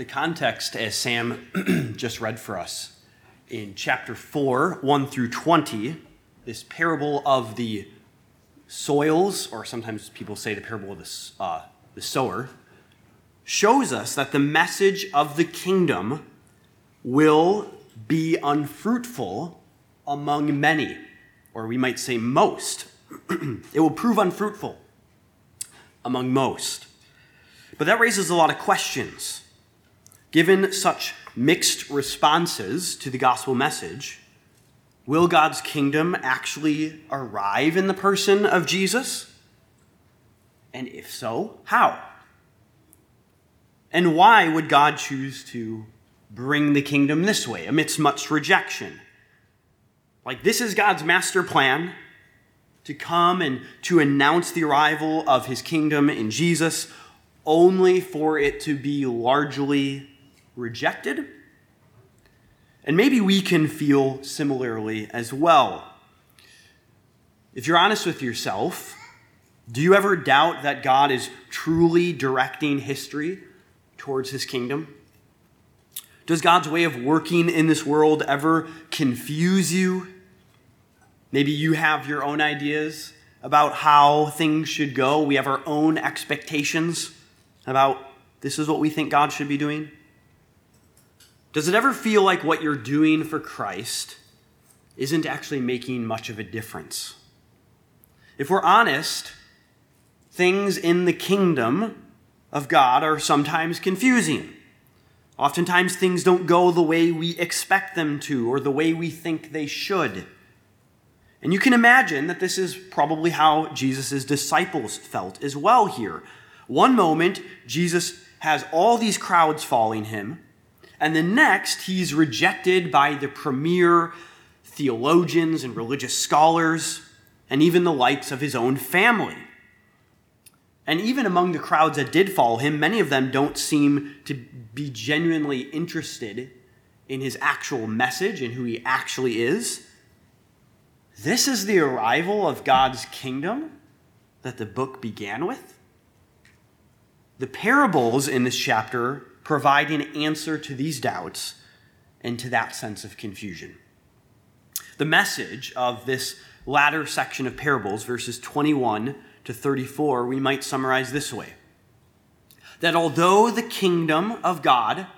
the context, as Sam just read for us, in chapter 4, 1 through 20, this parable of the soils, or sometimes people say the parable of the, uh, the sower, shows us that the message of the kingdom will be unfruitful among many, or we might say most. it will prove unfruitful among most. But that raises a lot of questions. Given such mixed responses to the gospel message, will God's kingdom actually arrive in the person of Jesus? And if so, how? And why would God choose to bring the kingdom this way amidst much rejection? Like, this is God's master plan to come and to announce the arrival of his kingdom in Jesus, only for it to be largely rejected. And maybe we can feel similarly as well. If you're honest with yourself, do you ever doubt that God is truly directing history towards his kingdom? Does God's way of working in this world ever confuse you? Maybe you have your own ideas about how things should go. We have our own expectations about this is what we think God should be doing. Does it ever feel like what you're doing for Christ isn't actually making much of a difference? If we're honest, things in the kingdom of God are sometimes confusing. Oftentimes, things don't go the way we expect them to or the way we think they should. And you can imagine that this is probably how Jesus' disciples felt as well here. One moment, Jesus has all these crowds following him and the next, he's rejected by the premier theologians and religious scholars, and even the likes of his own family. And even among the crowds that did follow him, many of them don't seem to be genuinely interested in his actual message and who he actually is. This is the arrival of God's kingdom that the book began with. The parables in this chapter provide an answer to these doubts and to that sense of confusion. The message of this latter section of parables, verses 21 to 34, we might summarize this way that although the kingdom of God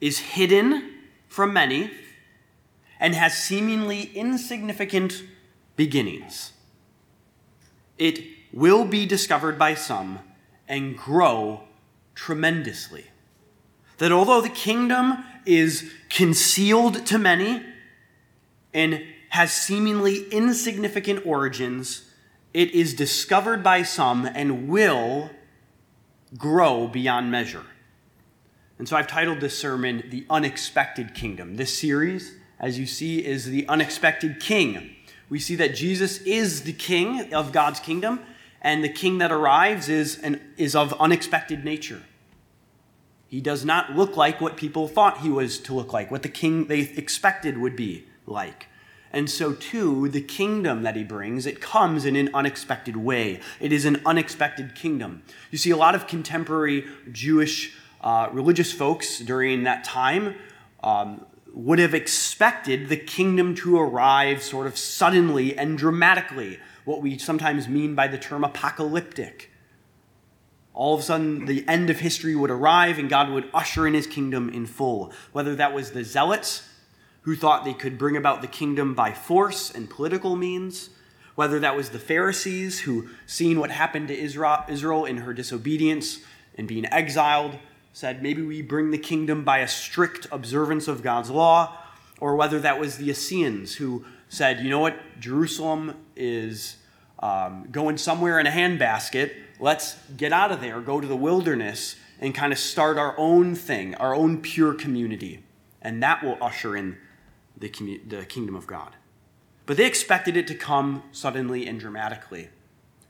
is hidden from many and has seemingly insignificant beginnings, it will be discovered by some and grow tremendously. That although the kingdom is concealed to many and has seemingly insignificant origins, it is discovered by some and will grow beyond measure. And so I've titled this sermon The Unexpected Kingdom. This series, as you see, is The Unexpected King. We see that Jesus is the king of God's kingdom, and the king that arrives is, an, is of unexpected nature. He does not look like what people thought he was to look like, what the king they expected would be like. And so, too, the kingdom that he brings, it comes in an unexpected way. It is an unexpected kingdom. You see, a lot of contemporary Jewish uh, religious folks during that time um, would have expected the kingdom to arrive sort of suddenly and dramatically, what we sometimes mean by the term apocalyptic all of a sudden the end of history would arrive and God would usher in his kingdom in full. Whether that was the zealots who thought they could bring about the kingdom by force and political means, whether that was the Pharisees who, seeing what happened to Israel in her disobedience and being exiled, said maybe we bring the kingdom by a strict observance of God's law, or whether that was the Essenes who said, you know what, Jerusalem is um, going somewhere in a handbasket let's get out of there, go to the wilderness, and kind of start our own thing, our own pure community. And that will usher in the, commu- the kingdom of God. But they expected it to come suddenly and dramatically,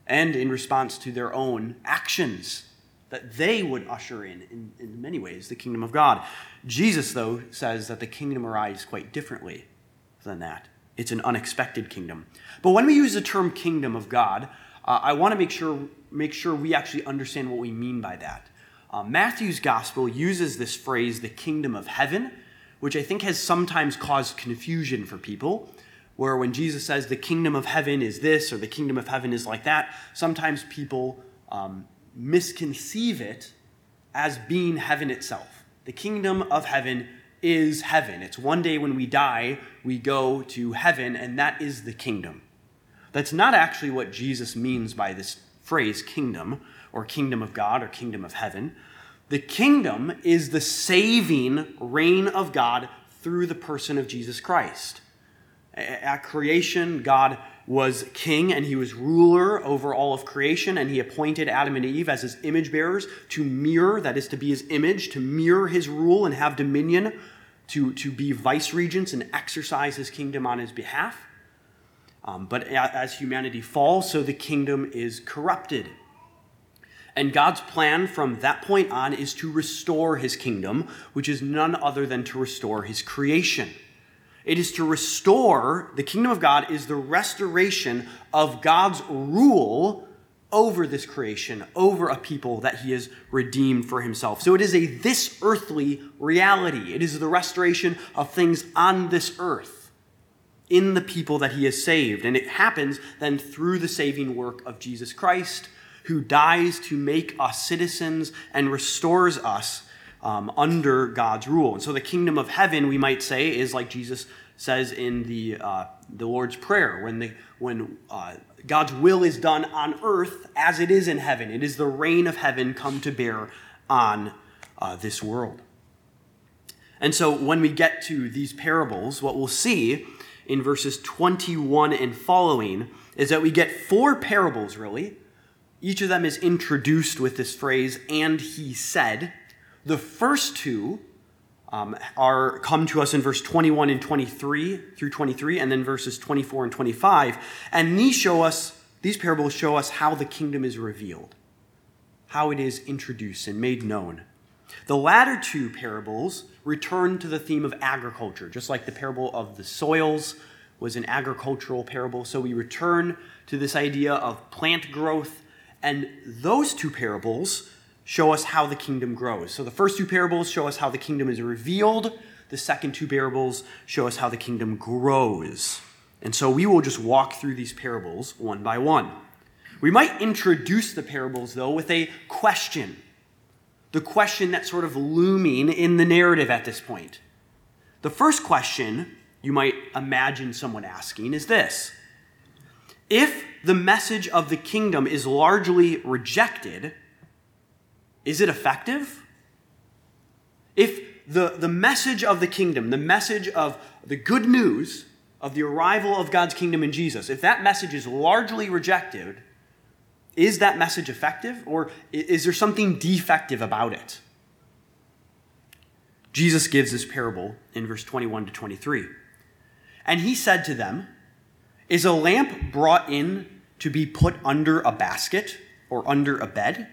and in response to their own actions that they would usher in, in, in many ways, the kingdom of God. Jesus, though, says that the kingdom arrives quite differently than that. It's an unexpected kingdom. But when we use the term kingdom of God, uh, I want to make sure make sure we actually understand what we mean by that. Uh, Matthew's gospel uses this phrase, the kingdom of heaven, which I think has sometimes caused confusion for people. Where when Jesus says the kingdom of heaven is this or the kingdom of heaven is like that, sometimes people um, misconceive it as being heaven itself. The kingdom of heaven is heaven. It's one day when we die, we go to heaven, and that is the kingdom. That's not actually what Jesus means by this phrase, kingdom, or kingdom of God, or kingdom of heaven. The kingdom is the saving reign of God through the person of Jesus Christ. At creation, God was king and he was ruler over all of creation, and he appointed Adam and Eve as his image bearers to mirror, that is, to be his image, to mirror his rule and have dominion, to, to be vice regents and exercise his kingdom on his behalf. Um, but as humanity falls, so the kingdom is corrupted. And God's plan from that point on is to restore his kingdom, which is none other than to restore his creation. It is to restore, the kingdom of God is the restoration of God's rule over this creation, over a people that he has redeemed for himself. So it is a this earthly reality. It is the restoration of things on this earth in the people that he has saved. And it happens then through the saving work of Jesus Christ, who dies to make us citizens and restores us um, under God's rule. And so the kingdom of heaven, we might say, is like Jesus says in the, uh, the Lord's Prayer when, the, when uh, God's will is done on earth as it is in heaven. It is the reign of heaven come to bear on uh, this world. And so when we get to these parables, what we'll see in verses 21 and following is that we get four parables, really. Each of them is introduced with this phrase, and he said. The first two um, are come to us in verse 21 and 23 through 23, and then verses 24 and 25. And these show us, these parables show us how the kingdom is revealed, how it is introduced and made known. The latter two parables return to the theme of agriculture, just like the parable of the soils was an agricultural parable. So we return to this idea of plant growth, and those two parables show us how the kingdom grows. So the first two parables show us how the kingdom is revealed, the second two parables show us how the kingdom grows. And so we will just walk through these parables one by one. We might introduce the parables, though, with a question. The question that's sort of looming in the narrative at this point. The first question you might imagine someone asking is this If the message of the kingdom is largely rejected, is it effective? If the, the message of the kingdom, the message of the good news of the arrival of God's kingdom in Jesus, if that message is largely rejected, is that message effective or is there something defective about it? Jesus gives this parable in verse 21 to 23. And he said to them, Is a lamp brought in to be put under a basket or under a bed?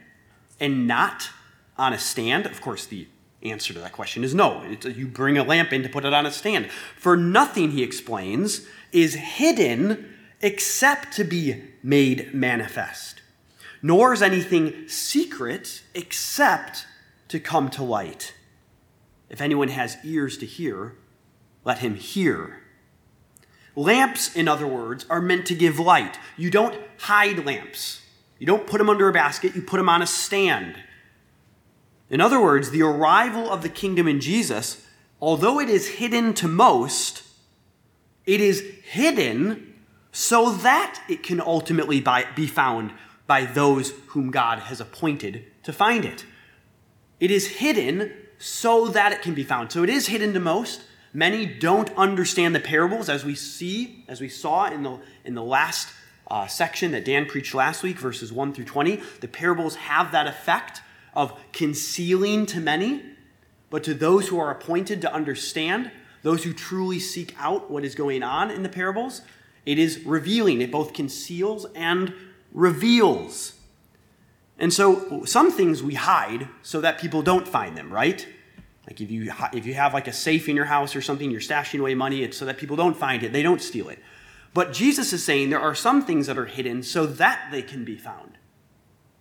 and not on a stand? Of course, the answer to that question is no. It's, you bring a lamp in to put it on a stand. For nothing, he explains, is hidden except to be made manifest, nor is anything secret except to come to light. If anyone has ears to hear, let him hear. Lamps, in other words, are meant to give light. You don't hide lamps. You don't put them under a basket, you put them on a stand. In other words, the arrival of the kingdom in Jesus, although it is hidden to most, it is hidden so that it can ultimately be found by those whom God has appointed to find it. It is hidden so that it can be found. So it is hidden to most. Many don't understand the parables, as we see, as we saw in the, in the last uh, section that Dan preached last week, verses 1 through 20, the parables have that effect of concealing to many, but to those who are appointed to understand, those who truly seek out what is going on in the parables, it is revealing. It both conceals and reveals. And so some things we hide so that people don't find them, right? Like if you if you have like a safe in your house or something, you're stashing away money, it's so that people don't find it, they don't steal it. But Jesus is saying there are some things that are hidden so that they can be found.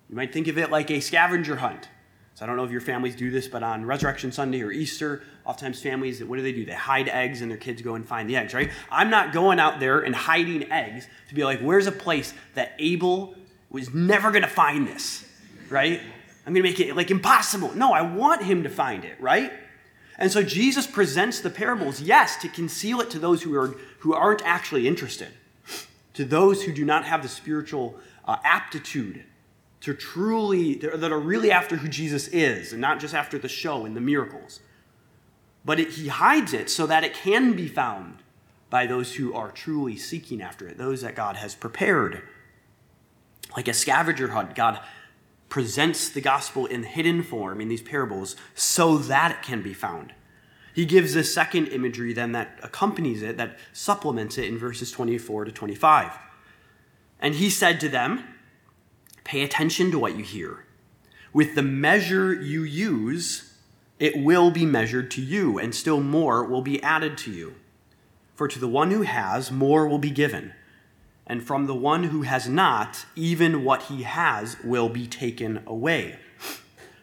You might think of it like a scavenger hunt. So I don't know if your families do this, but on Resurrection Sunday or Easter, oftentimes families, what do they do? They hide eggs and their kids go and find the eggs, right? I'm not going out there and hiding eggs to be like, where's a place that Abel was never going to find this, right? I'm going to make it like impossible. No, I want him to find it, right? And so Jesus presents the parables, yes, to conceal it to those who, are, who aren't actually interested, to those who do not have the spiritual uh, aptitude to truly, that are really after who Jesus is and not just after the show and the miracles. But it, he hides it so that it can be found by those who are truly seeking after it, those that God has prepared. Like a scavenger hunt, God presents the gospel in hidden form in these parables so that it can be found. He gives a second imagery then that accompanies it, that supplements it in verses 24 to 25. And he said to them, Pay attention to what you hear. With the measure you use, it will be measured to you, and still more will be added to you. For to the one who has, more will be given. And from the one who has not, even what he has will be taken away.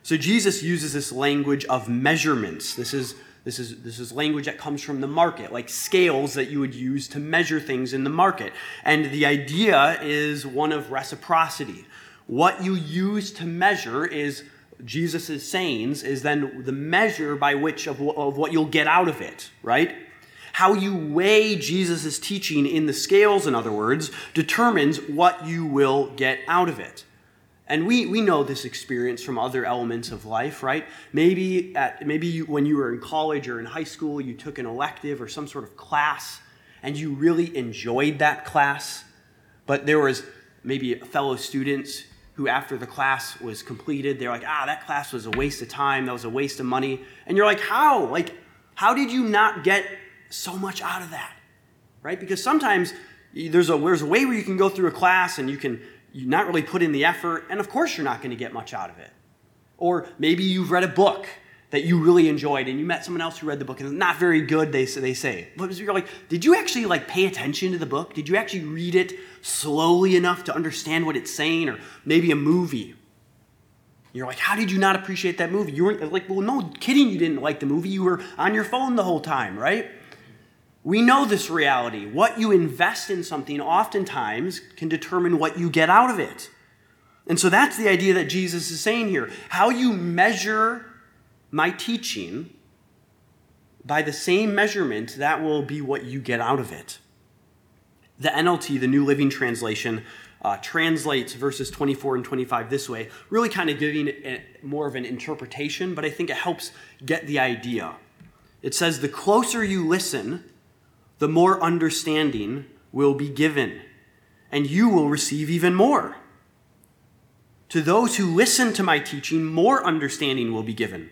So Jesus uses this language of measurements. This is, this is, this is language that comes from the market, like scales that you would use to measure things in the market. And the idea is one of reciprocity. What you use to measure is Jesus' sayings, is then the measure by which of, of what you'll get out of it, right? How you weigh Jesus' teaching in the scales, in other words, determines what you will get out of it. And we, we know this experience from other elements of life, right? Maybe, at, maybe you, when you were in college or in high school, you took an elective or some sort of class and you really enjoyed that class, but there was maybe fellow students who, after the class was completed, they're like, ah, that class was a waste of time, that was a waste of money. And you're like, how? Like, how did you not get so much out of that? Right? Because sometimes there's a, there's a way where you can go through a class and you can you not really put in the effort, and of course you're not going to get much out of it. Or maybe you've read a book that you really enjoyed and you met someone else who read the book and it's not very good they say, they say. But you're like did you actually like pay attention to the book? Did you actually read it slowly enough to understand what it's saying or maybe a movie? You're like how did you not appreciate that movie? You weren't like well no kidding you didn't like the movie you were on your phone the whole time right? We know this reality. What you invest in something oftentimes can determine what you get out of it. And so that's the idea that jesus is saying here. How you measure my teaching, by the same measurement, that will be what you get out of it. The NLT, the New Living Translation, uh, translates verses 24 and 25 this way, really kind of giving it more of an interpretation, but I think it helps get the idea. It says, The closer you listen, the more understanding will be given, and you will receive even more. To those who listen to my teaching, more understanding will be given.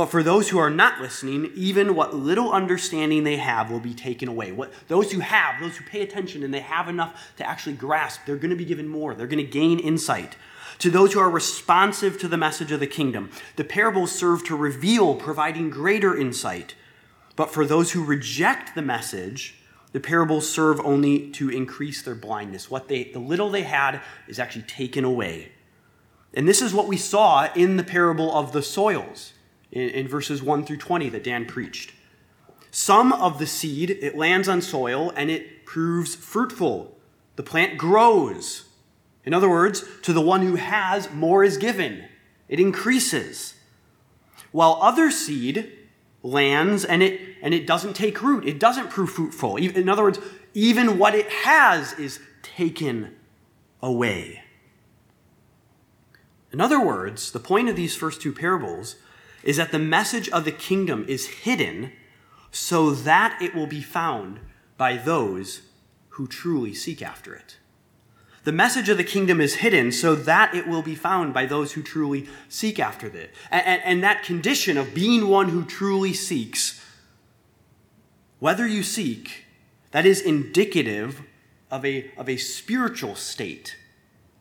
But for those who are not listening, even what little understanding they have will be taken away. What those who have, those who pay attention and they have enough to actually grasp, they're going to be given more. They're going to gain insight. To those who are responsive to the message of the kingdom, the parables serve to reveal, providing greater insight. But for those who reject the message, the parables serve only to increase their blindness. What they the little they had is actually taken away. And this is what we saw in the parable of the soils in, in verses 1 through 20 that Dan preached. Some of the seed, it lands on soil and it proves fruitful. The plant grows. In other words, to the one who has, more is given. It increases. While other seed lands and it, and it doesn't take root, it doesn't prove fruitful. In other words, even what it has is taken away. In other words, the point of these first two parables is that the message of the kingdom is hidden so that it will be found by those who truly seek after it. The message of the kingdom is hidden so that it will be found by those who truly seek after it. And, and, and, that condition of being one who truly seeks, whether you seek, that is indicative of a, of a spiritual state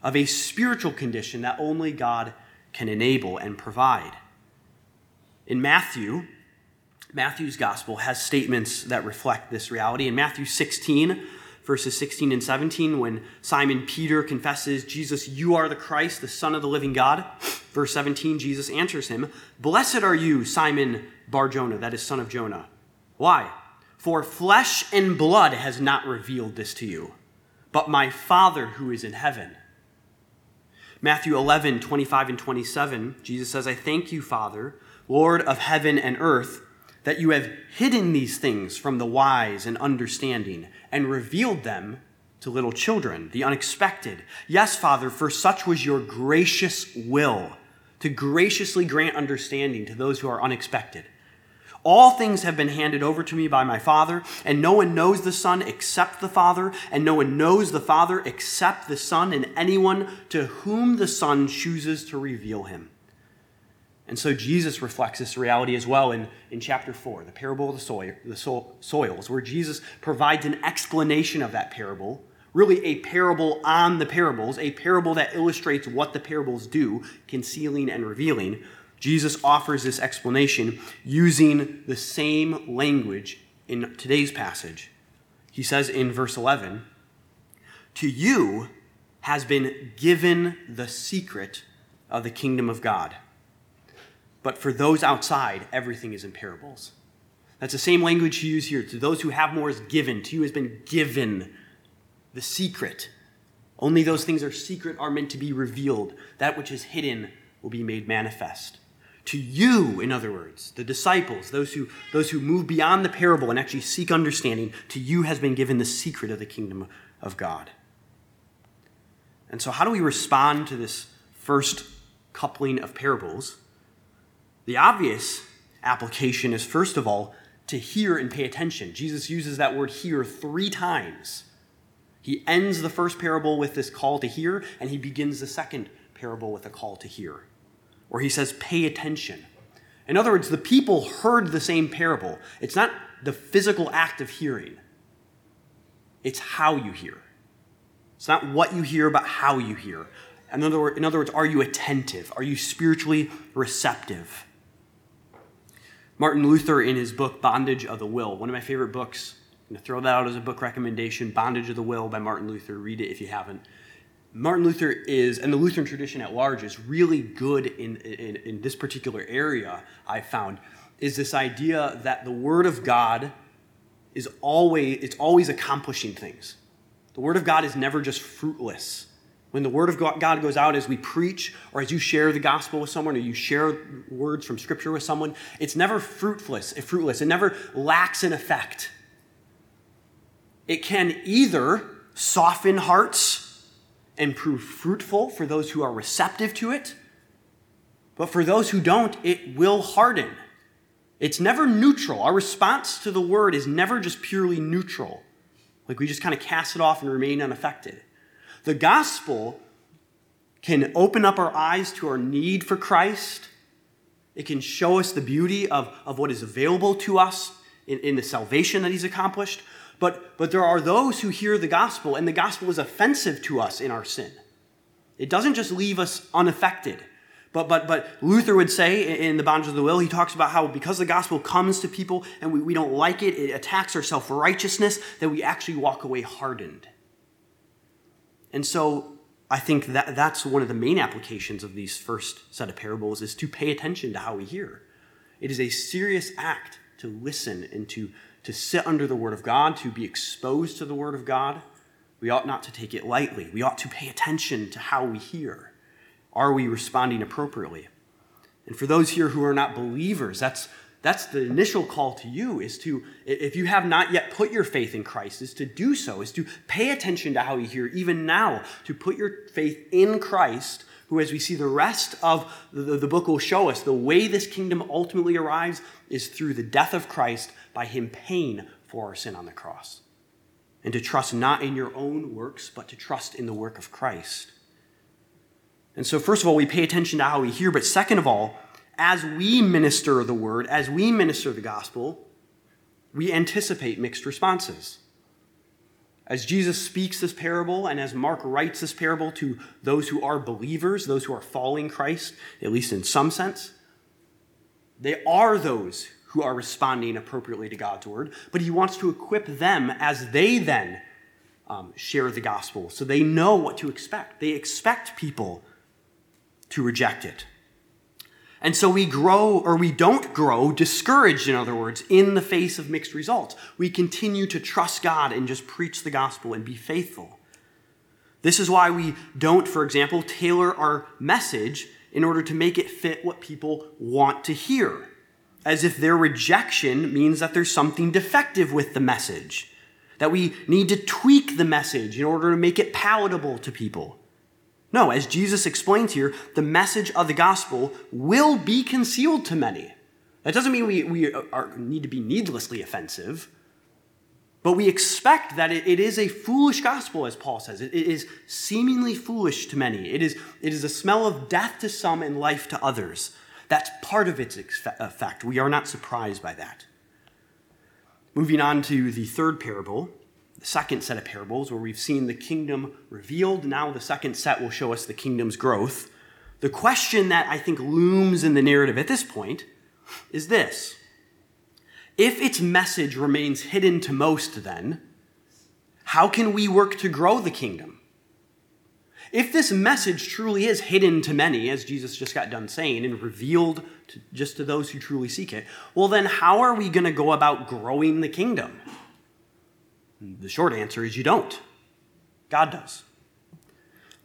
of a spiritual condition that only God can enable and provide. In Matthew, Matthew's gospel has statements that reflect this reality. In Matthew 16, verses 16 and 17, when Simon Peter confesses, Jesus, you are the Christ, the Son of the living God. Verse 17, Jesus answers him, Blessed are you, Simon Bar Jonah, that is, son of Jonah. Why? For flesh and blood has not revealed this to you, but my Father who is in heaven. Matthew 11, 25 and 27, Jesus says, I thank you, Father, Lord of heaven and earth that you have hidden these things from the wise and understanding and revealed them to little children, the unexpected. Yes, Father, for such was your gracious will to graciously grant understanding to those who are unexpected. All things have been handed over to me by my Father, and no one knows the Son except the Father, and no one knows the Father except the Son, and anyone to whom the Son chooses to reveal him. And so Jesus reflects this reality as well in, in chapter 4, the parable of the, soil, the so, soils, where Jesus provides an explanation of that parable, really a parable on the parables, a parable that illustrates what the parables do, concealing and revealing. Jesus offers this explanation using the same language in today's passage. He says in verse 11, To you has been given the secret of the kingdom of God. But for those outside, everything is in parables. That's the same language you use here. To those who have more is given. To you has been given the secret. Only those things are secret are meant to be revealed. That which is hidden will be made manifest. To you, in other words, the disciples, those who, those who move beyond the parable and actually seek understanding, to you has been given the secret of the kingdom of God. And so, how do we respond to this first coupling of parables? The obvious application is, first of all, to hear and pay attention. Jesus uses that word hear three times. He ends the first parable with this call to hear, and he begins the second parable with a call to hear, where he says, pay attention. In other words, the people heard the same parable. It's not the physical act of hearing, it's how you hear. It's not what you hear, but how you hear. In other, words, in other words, are you attentive? Are you spiritually receptive? Martin Luther, in his book Bondage of the Will, one of my favorite books, I'm going to throw that out as a book recommendation Bondage of the Will by Martin Luther. Read it if you haven't. Martin Luther is, and the Lutheran tradition at large is really good in, in, in this particular area, I found, is this idea that the Word of God is always, it's always accomplishing things. The Word of God is never just fruitless. When the word of God goes out as we preach or as you share the gospel with someone or you share words from scripture with someone, it's never fruitless, fruitless. It never lacks an effect. It can either soften hearts and prove fruitful for those who are receptive to it, but for those who don't, it will harden. It's never neutral. Our response to the word is never just purely neutral. Like we just kind of cast it off and remain unaffected. The gospel can open up our eyes to our need for Christ. It can show us the beauty of, of what is available to us in, in the salvation that He's accomplished. But, but there are those who hear the gospel, and the gospel is offensive to us in our sin. It doesn't just leave us unaffected. But, but, but Luther would say in The Bondage of the Will, he talks about how because the gospel comes to people and we, we don't like it, it attacks our self righteousness, that we actually walk away hardened. And so I think that that's one of the main applications of these first set of parables is to pay attention to how we hear. It is a serious act to listen and to, to sit under the Word of God, to be exposed to the Word of God. We ought not to take it lightly. We ought to pay attention to how we hear. Are we responding appropriately? And for those here who are not believers, that's that's the initial call to you is to if you have not yet put your faith in christ is to do so is to pay attention to how you hear even now to put your faith in christ who as we see the rest of the, the book will show us the way this kingdom ultimately arrives is through the death of christ by him paying for our sin on the cross. And to trust not in your own works but to trust in the work of christ. And so first of all we pay attention to how we hear but second of all as we minister the word, as we minister the gospel, we anticipate mixed responses. As Jesus speaks this parable, and as Mark writes this parable to those who are believers, those who are following Christ, at least in some sense, they are those who are responding appropriately to God's word, but he wants to equip them as they then um, share the gospel. So they know what to expect. They expect people to reject it. And so we grow, or we don't grow, discouraged, in other words, in the face of mixed results. We continue to trust God and just preach the gospel and be faithful. This is why we don't, for example, tailor our message in order to make it fit what people want to hear, as if their rejection means that there's something defective with the message, that we need to tweak the message in order to make it palatable to people. No, as Jesus explains here, the message of the gospel will be concealed to many. That doesn't mean we, we are, need to be needlessly offensive, but we expect that it, it is a foolish gospel, as Paul says. It, it is seemingly foolish to many. It is, it is a smell of death to some and life to others. That's part of its effect. We are not surprised by that. Moving on to the third parable, the second set of parables where we've seen the kingdom revealed. Now, the second set will show us the kingdom's growth. The question that I think looms in the narrative at this point is this If its message remains hidden to most, then, how can we work to grow the kingdom? If this message truly is hidden to many, as Jesus just got done saying, and revealed to, just to those who truly seek it, well, then how are we going to go about growing the kingdom? The short answer is you don't. God does.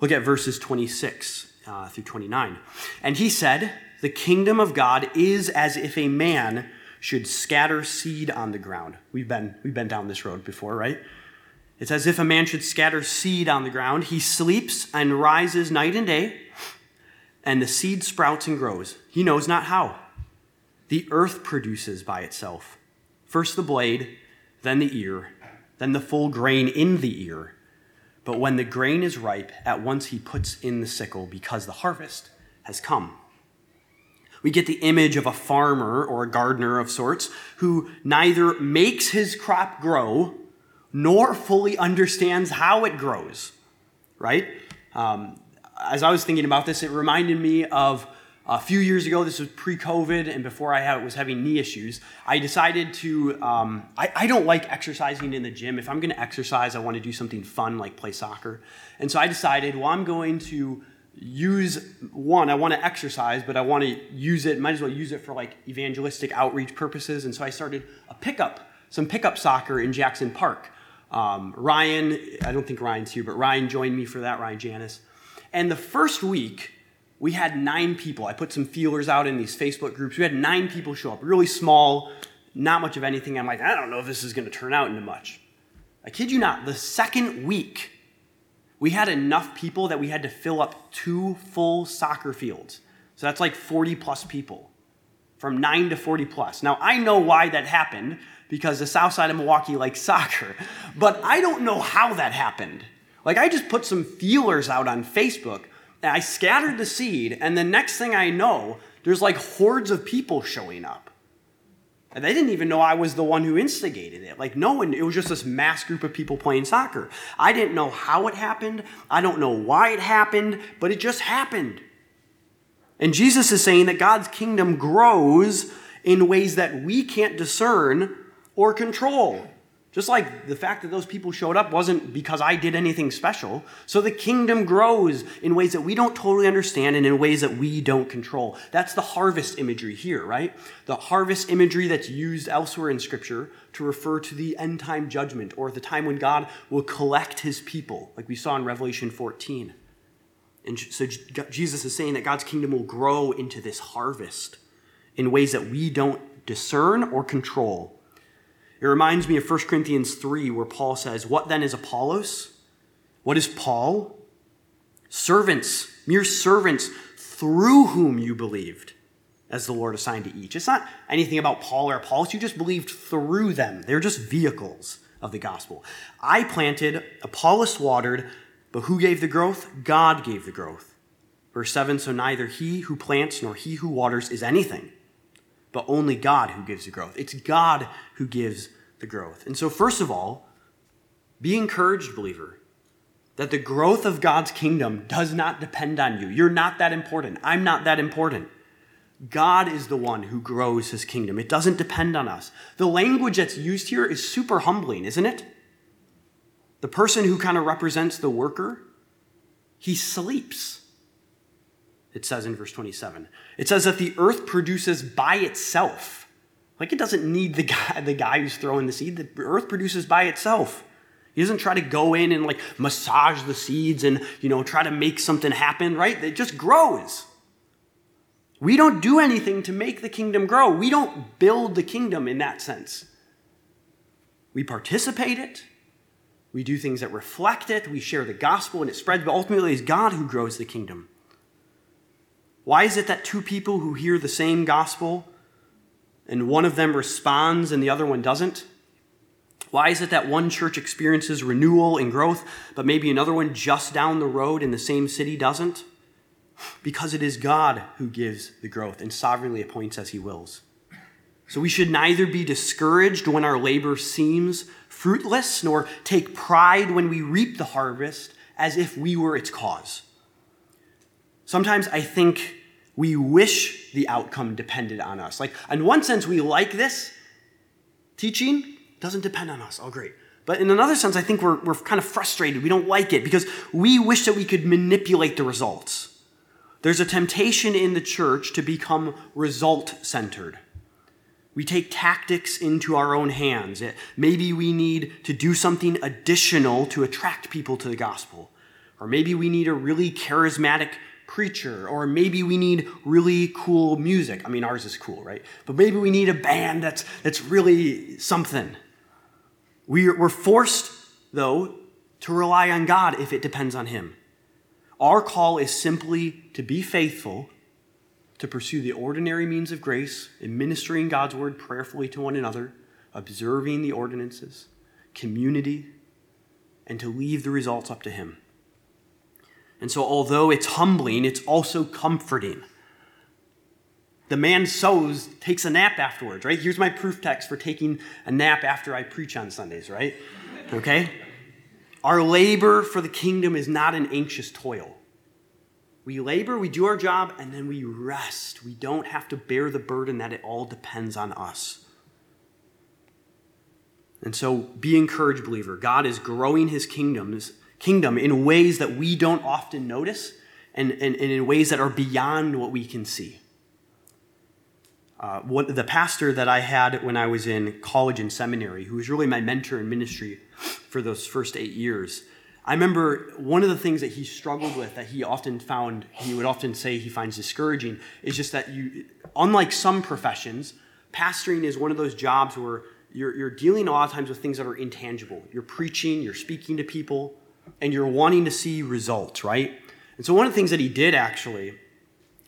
Look at verses 26 uh, through 29. And he said, The kingdom of God is as if a man should scatter seed on the ground. We've been, we've been down this road before, right? It's as if a man should scatter seed on the ground. He sleeps and rises night and day, and the seed sprouts and grows. He knows not how. The earth produces by itself first the blade, then the ear than the full grain in the ear. But when the grain is ripe, at once he puts in the sickle because the harvest has come. We get the image of a farmer or a gardener of sorts who neither makes his crop grow nor fully understands how it grows, right? Um, as I was thinking about this, it reminded me of a few years ago, this was pre COVID and before I was having knee issues, I decided to. Um, I, I, don't like exercising in the gym. If I'm going to exercise, I want to do something fun like play soccer. And so I decided, well, I'm going to use one, I want to exercise, but I want to use it, might as well use it for like evangelistic outreach purposes. And so I started a pickup, some pickup soccer in Jackson Park. Um, Ryan, I don't think Ryan's here, but Ryan joined me for that, Ryan Janis. And the first week, we had nine people. I put some feelers out in these Facebook groups. We had nine people show up, really small, not much of anything. I'm like, I don't know if this is going to turn out into much. I kid you not, the second week, we had enough people that we had to fill up two full soccer fields. So that's like 40 plus people, from 9 to 40 plus. Now, I know why that happened because the south side of Milwaukee likes soccer, but I don't know how that happened. Like, I just put some feelers out on Facebook I scattered the seed, and the next thing I know, there's like hordes of people showing up. And they didn't even know I was the one who instigated it. Like, no one, it was just this mass group of people playing soccer. I didn't know how it happened. I don't know why it happened, but it just happened. And Jesus is saying that God's kingdom grows in ways that we can't discern or control. Just like the fact that those people showed up wasn't because I did anything special. So the kingdom grows in ways that we don't totally understand and in ways that we don't control. That's the harvest imagery here, right? The harvest imagery that's used elsewhere in Scripture to refer to the end time judgment or the time when God will collect his people, like we saw in Revelation 14. And so Jesus is saying that God's kingdom will grow into this harvest in ways that we don't discern or control. It reminds me of 1 Corinthians 3, where Paul says, What then is Apollos? What is Paul? Servants, mere servants through whom you believed, as the Lord assigned to each. It's not anything about Paul or Apollos. You just believed through them. They're just vehicles of the gospel. I planted, Apollos watered, but who gave the growth? God gave the growth. Verse 7 So neither he who plants nor he who waters is anything but only God who gives the growth. It's God who gives the growth. And so, first of all, be encouraged, believer, that the growth of God's kingdom does not depend on you. You're not that important. I'm not that important. God is the one who grows his kingdom. It doesn't depend on us. The language that's used here is super humbling, isn't it? The person who kind of represents the worker, he sleeps. It says in verse 27. It says that the earth produces by itself. Like it doesn't need the guy, the guy who's throwing the seed. The earth produces by itself. He doesn't try to go in and like massage the seeds and, you know, try to make something happen, right? It just grows. We don't do anything to make the kingdom grow. We don't build the kingdom in that sense. We participate it. We do things that reflect it. We share the gospel and it spreads, but ultimately it's God who grows the kingdom. Why is it that two people who hear the same gospel and one of them responds and the other one doesn't? Why is it that one church experiences renewal and growth, but maybe another one just down the road in the same city doesn't? Because it is God who gives the growth and sovereignly appoints as he wills. So we should neither be discouraged when our labor seems fruitless, nor take pride when we reap the harvest as if we were its cause. Sometimes I think we wish the outcome depended on us. Like, in one sense, we like this teaching doesn't depend on us. Oh, great. But in another sense, I think we're, we're kind of frustrated. We don't like it because we wish that we could manipulate the results. There's a temptation in the church to become result centered. We take tactics into our own hands. Maybe we need to do something additional to attract people to the gospel. Or maybe we need a really charismatic preacher. Or maybe we need really cool music. I mean, ours is cool, right? But maybe we need a band that's, that's really something. We're forced, though, to rely on God if it depends on Him. Our call is simply to be faithful, to pursue the ordinary means of grace, administering God's word prayerfully to one another, observing the ordinances, community, and to leave the results up to Him. And so, although it's humbling, it's also comforting the man sows, takes a nap afterwards, right? Here's my proof text for taking a nap after I preach on Sundays, right? Okay? Our labor for the kingdom is not an anxious toil. We labor, we do our job, and then we rest. We don't have to bear the burden that it all depends on us. And so be encouraged, believer. God is growing his kingdoms, kingdom in ways that we don't often notice and, and, and in ways that are beyond what we can see. Uh, what, the pastor that I had when I was in college and seminary, who was really my mentor in ministry for those first eight years, I remember one of the things that he struggled with that he often found, he would often say he finds discouraging, is just that you, unlike some professions, pastoring is one of those jobs where you're, you're dealing a lot of times with things that are intangible. You're preaching, you're speaking to people, and you're wanting to see results, right? And so one of the things that he did actually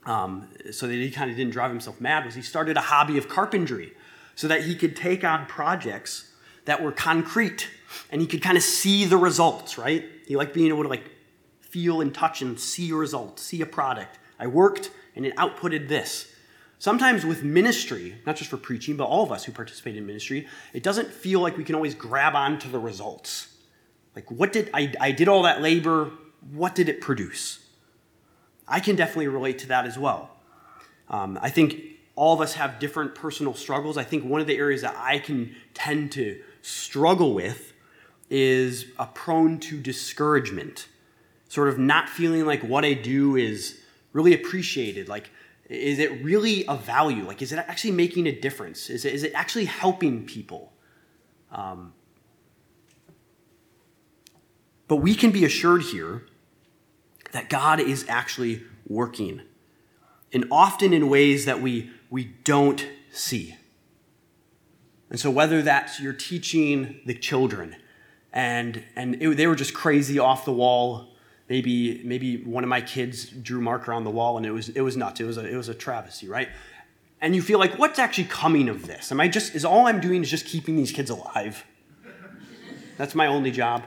um, so that he kind of didn't drive himself mad, was he started a hobby of carpentry so that he could take on projects that were concrete and he could kind of see the results, right? He liked being able to like feel and touch and see a result, see a product. I worked and it outputted this. Sometimes with ministry, not just for preaching, but all of us who participate in ministry, it doesn't feel like we can always grab onto the results. Like, what did I, I did all that labor, what did it produce? I can definitely relate to that as well. Um, I think all of us have different personal struggles. I think one of the areas that I can tend to struggle with is a prone to discouragement, sort of not feeling like what I do is really appreciated. Like, is it really a value? Like, is it actually making a difference? Is it, is it actually helping people? Um, but we can be assured here that God is actually working, and often in ways that we, we don't see. And so, whether that's you're teaching the children, and, and it, they were just crazy off the wall. Maybe, maybe one of my kids drew marker on the wall and it was, it was nuts. It was, a, it was a travesty, right? And you feel like, what's actually coming of this? Am I just, is all I'm doing is just keeping these kids alive? That's my only job.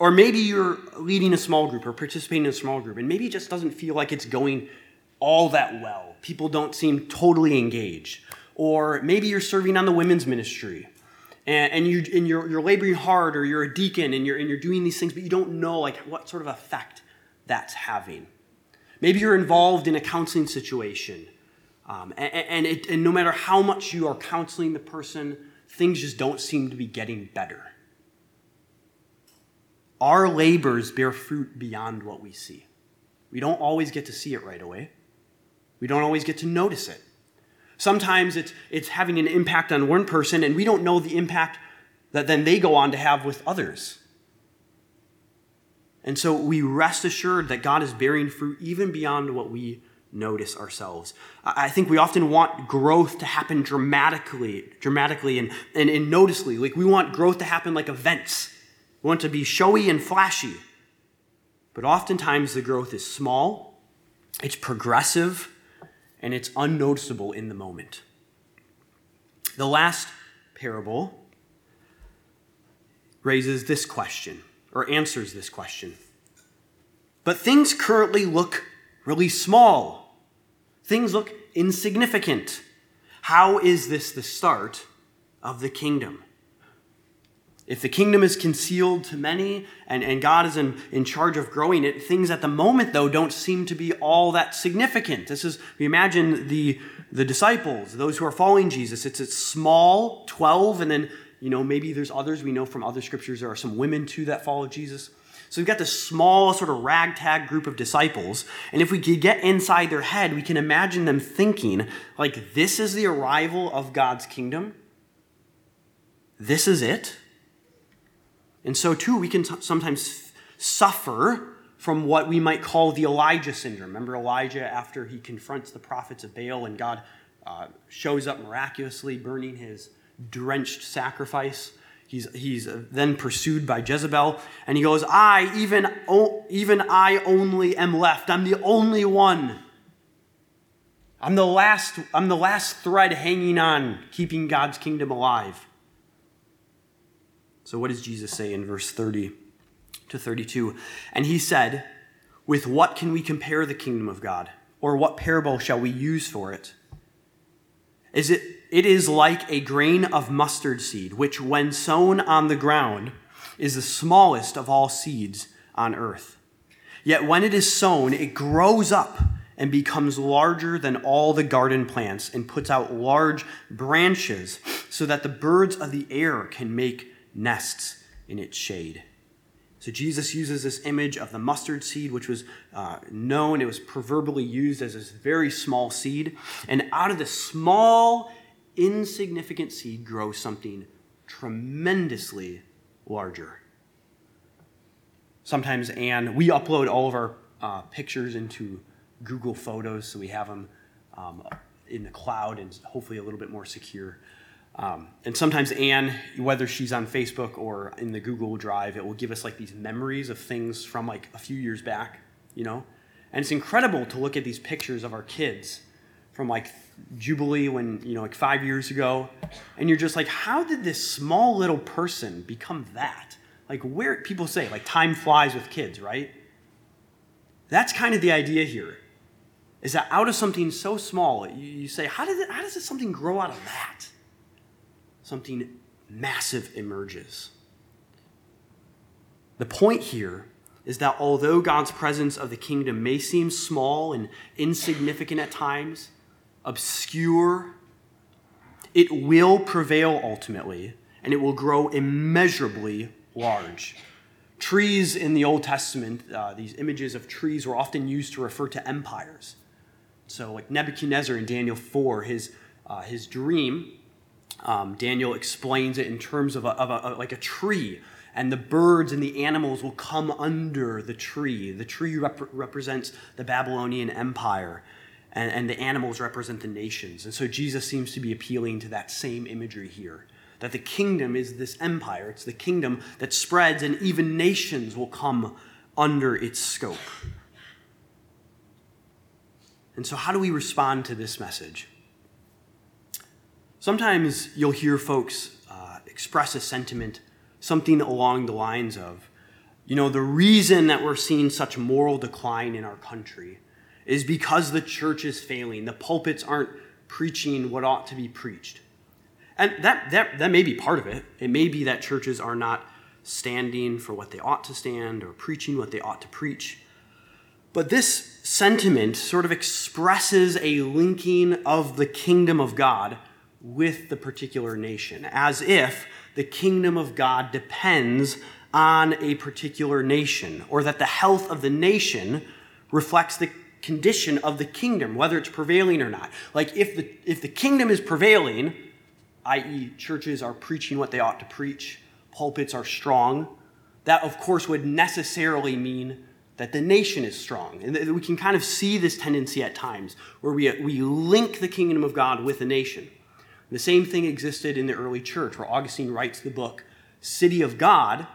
Or maybe you're leading a small group or participating in a small group, and maybe it just doesn't feel like it's going all that well. People don't seem totally engaged. Or maybe you're serving on the women's ministry and, and, you, and you're, you're laboring hard, or you're a deacon and you're, and you're doing these things, but you don't know like what sort of effect that's having. Maybe you're involved in a counseling situation, um, and, and, it, and no matter how much you are counseling the person, things just don't seem to be getting better. Our labors bear fruit beyond what we see. We don't always get to see it right away, we don't always get to notice it. Sometimes it's, it's having an impact on one person, and we don't know the impact that then they go on to have with others. And so we rest assured that God is bearing fruit even beyond what we notice ourselves. I think we often want growth to happen dramatically, dramatically and, and, and noticeably. Like we want growth to happen like events. We want to be showy and flashy. But oftentimes the growth is small, it's progressive, and it's unnoticeable in the moment. The last parable raises this question, or answers this question. But things currently look really small. Things look insignificant. How is this the start of the kingdom? If the kingdom is concealed to many and, and God is in, in charge of growing it, things at the moment, though, don't seem to be all that significant. This is, we imagine the, the disciples, those who are following Jesus. It's a small, 12, and then, you know, maybe there's others. We know from other scriptures there are some women too that follow Jesus. So we've got this small, sort of ragtag group of disciples. And if we could get inside their head, we can imagine them thinking, like, this is the arrival of God's kingdom. This is it. And so, too, we can sometimes suffer from what we might call the Elijah syndrome. Remember Elijah after he confronts the prophets of Baal and God uh, shows up miraculously, burning his drenched sacrifice? He's, he's then pursued by Jezebel, and he goes, I, even, even I only am left. I'm the only one. I'm the last, I'm the last thread hanging on, keeping God's kingdom alive. So, what does Jesus say in verse 30 to 32? And he said, With what can we compare the kingdom of God? Or what parable shall we use for it? Is it, it is like a grain of mustard seed, which, when sown on the ground, is the smallest of all seeds on earth. Yet when it is sown, it grows up and becomes larger than all the garden plants and puts out large branches so that the birds of the air can make nests in its shade. So Jesus uses this image of the mustard seed, which was uh, known, it was proverbially used as this very small seed. And out of this small, insignificant seed grows something tremendously larger. Sometimes, and we upload all of our uh, pictures into Google Photos, so we have them um, in the cloud and hopefully a little bit more secure. Um, and sometimes Anne, whether she's on Facebook or in the Google Drive, it will give us like these memories of things from like a few years back, you know? And it's incredible to look at these pictures of our kids from like Jubilee when, you know, like five years ago. And you're just like, how did this small little person become that? Like, where people say, like, time flies with kids, right? That's kind of the idea here. Is that out of something so small, you, you say, how, did it, how does it, something grow out of that? Something massive emerges. The point here is that although God's presence of the kingdom may seem small and insignificant at times, obscure, it will prevail ultimately and it will grow immeasurably large. Trees in the Old Testament, uh, these images of trees were often used to refer to empires. So, like Nebuchadnezzar in Daniel 4, his, uh, his dream um, Daniel explains it in terms of, a, of a, like a tree, and the birds and the animals will come under the tree. The tree rep- represents the Babylonian Empire, and, and the animals represent the nations. And so Jesus seems to be appealing to that same imagery here that the kingdom is this empire, it's the kingdom that spreads, and even nations will come under its scope. And so, how do we respond to this message? Sometimes you'll hear folks uh, express a sentiment, something along the lines of, you know, the reason that we're seeing such moral decline in our country is because the church is failing. The pulpits aren't preaching what ought to be preached. And that, that, that may be part of it. It may be that churches are not standing for what they ought to stand or preaching what they ought to preach. But this sentiment sort of expresses a linking of the kingdom of God with the particular nation, as if the kingdom of God depends on a particular nation, or that the health of the nation reflects the condition of the kingdom, whether it's prevailing or not. Like if the if the kingdom is prevailing, i.e., churches are preaching what they ought to preach, pulpits are strong, that of course would necessarily mean that the nation is strong. And we can kind of see this tendency at times where we, we link the kingdom of God with the nation. The same thing existed in the early church, where Augustine writes the book City of God,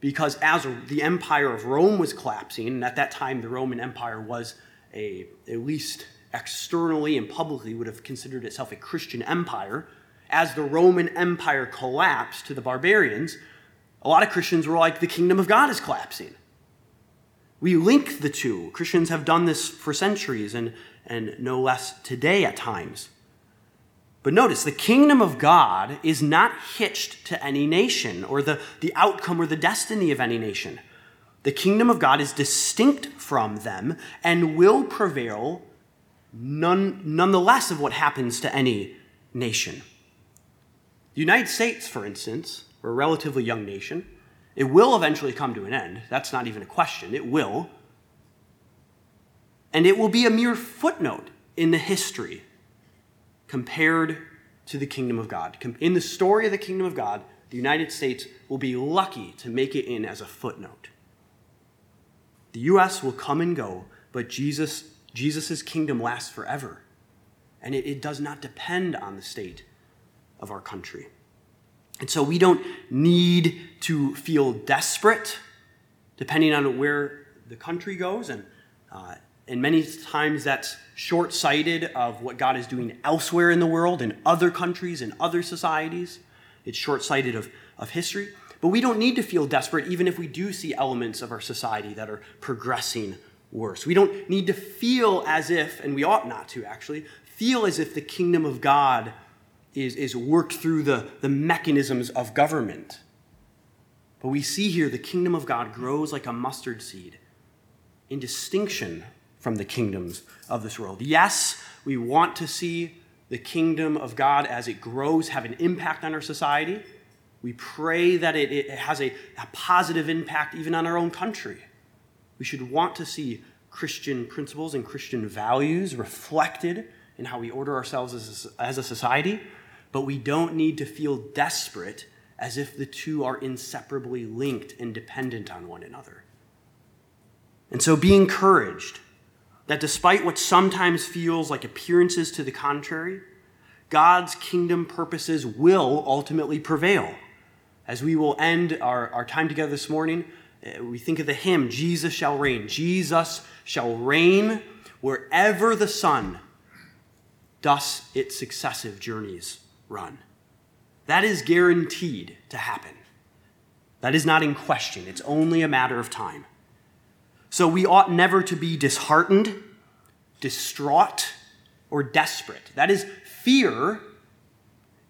because as the empire of Rome was collapsing, and at that time the Roman Empire was a, at least externally and publicly, would have considered itself a Christian empire. As the Roman Empire collapsed to the barbarians, a lot of Christians were like, the kingdom of God is collapsing. We link the two. Christians have done this for centuries and, and no less today at times. But notice, the kingdom of God is not hitched to any nation or the, the outcome or the destiny of any nation. The kingdom of God is distinct from them and will prevail none, nonetheless of what happens to any nation. The United States, for instance, we're a relatively young nation, it will eventually come to an end. That's not even a question. It will. And it will be a mere footnote in the history compared to the kingdom of God. In the story of the kingdom of God, the United States will be lucky to make it in as a footnote. The U.S. will come and go, but Jesus, Jesus' kingdom lasts forever. And it, it does not depend on the state of our country. And so we don't need to feel desperate, depending on where the country goes. And, uh, and many times that's short sighted of what God is doing elsewhere in the world, in other countries, in other societies. It's short sighted of, of history. But we don't need to feel desperate, even if we do see elements of our society that are progressing worse. We don't need to feel as if, and we ought not to actually, feel as if the kingdom of God is, is worked through the, the mechanisms of government. But we see here the kingdom of God grows like a mustard seed in distinction from the kingdoms of this world. Yes, we want to see the kingdom of God as it grows have an impact on our society. We pray that it, it has a, a positive impact even on our own country. We should want to see Christian principles and Christian values reflected in how we order ourselves as a, as a society but we don't need to feel desperate as if the two are inseparably linked and dependent on one another. And so be encouraged that despite what sometimes feels like appearances to the contrary, God's kingdom purposes will ultimately prevail. As we will end our, our time together this morning, uh, we think of the hymn, Jesus shall reign. Jesus shall reign wherever the sun does its successive journeys run. That is guaranteed to happen. That is not in question. It's only a matter of time. So we ought never to be disheartened, distraught, or desperate. That is, fear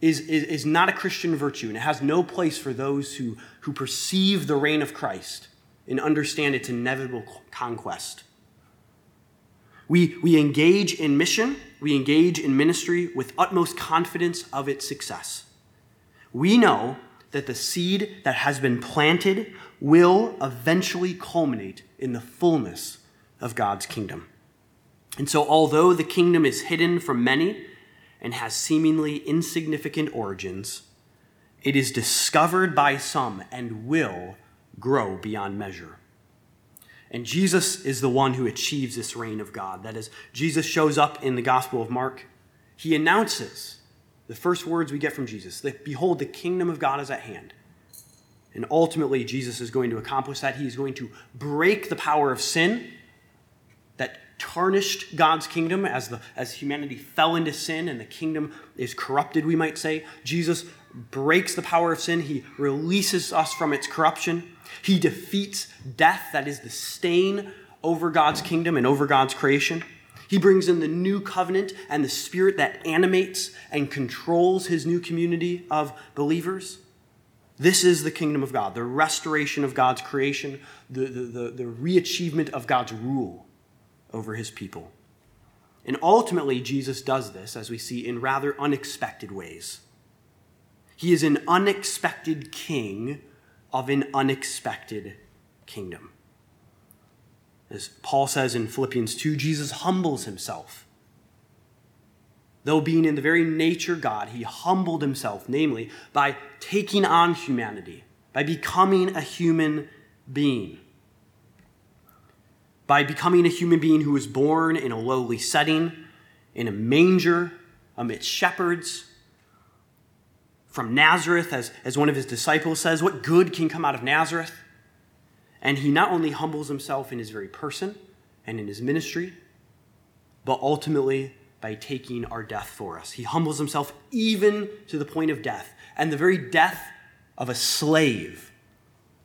is, is, is not a Christian virtue, and it has no place for those who, who perceive the reign of Christ and understand its inevitable conquest. We, we engage in mission, we engage in ministry with utmost confidence of its success. We know that the seed that has been planted will eventually culminate in the fullness of God's kingdom. And so, although the kingdom is hidden from many and has seemingly insignificant origins, it is discovered by some and will grow beyond measure. And Jesus is the one who achieves this reign of God. That is, Jesus shows up in the Gospel of Mark. He announces the first words we get from Jesus that, Behold, the kingdom of God is at hand. And ultimately, Jesus is going to accomplish that. He is going to break the power of sin that tarnished God's kingdom as, the, as humanity fell into sin and the kingdom is corrupted, we might say. Jesus breaks the power of sin, He releases us from its corruption. He defeats death, that is the stain over God's kingdom and over God's creation. He brings in the new covenant and the spirit that animates and controls his new community of believers. This is the kingdom of God, the restoration of God's creation, the, the, the, the reachievement of God's rule over his people. And ultimately, Jesus does this, as we see, in rather unexpected ways. He is an unexpected king of an unexpected kingdom. As Paul says in Philippians 2, Jesus humbles himself. Though being in the very nature God, he humbled himself, namely, by taking on humanity, by becoming a human being. By becoming a human being who was born in a lowly setting, in a manger, amidst shepherds, from Nazareth, as, as one of his disciples says, what good can come out of Nazareth? And he not only humbles himself in his very person and in his ministry, but ultimately by taking our death for us. He humbles himself even to the point of death, and the very death of a slave,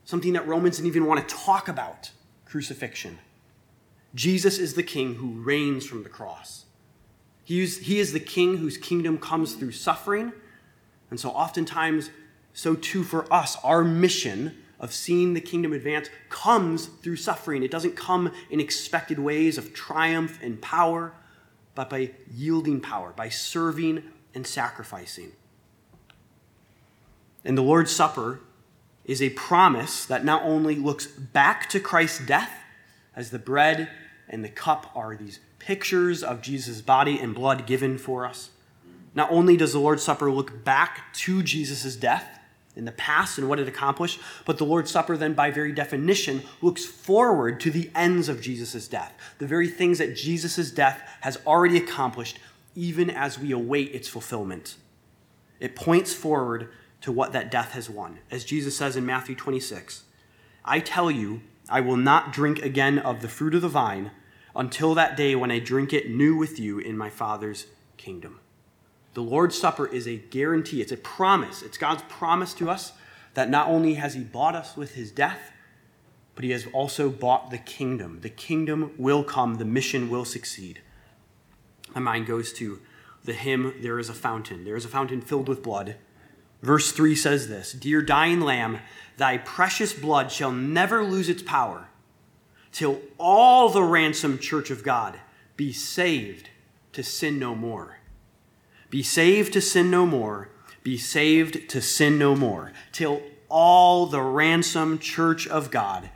something that Romans didn't even want to talk about crucifixion. Jesus is the king who reigns from the cross. He is, he is the king whose kingdom comes through suffering and so, oftentimes, so too for us, our mission of seeing the kingdom advance comes through suffering. It doesn't come in expected ways of triumph and power, but by yielding power, by serving and sacrificing. And the Lord's Supper is a promise that not only looks back to Christ's death, as the bread and the cup are these pictures of Jesus' body and blood given for us, not only does the Lord's Supper look back to Jesus' death in the past and what it accomplished, but the Lord's Supper then, by very definition, looks forward to the ends of Jesus' death, the very things that Jesus' death has already accomplished, even as we await its fulfillment. It points forward to what that death has won. As Jesus says in Matthew 26, I tell you, I will not drink again of the fruit of the vine until that day when I drink it new with you in my Father's kingdom. The Lord's Supper is a guarantee, it's a promise. It's God's promise to us that not only has He bought us with His death, but He has also bought the kingdom. The kingdom will come, the mission will succeed. My mind goes to the hymn, There is a Fountain. There is a fountain filled with blood. Verse 3 says this Dear dying lamb, thy precious blood shall never lose its power till all the ransomed church of God be saved to sin no more. Be saved to sin no more. Be saved to sin no more. Till all the ransomed church of God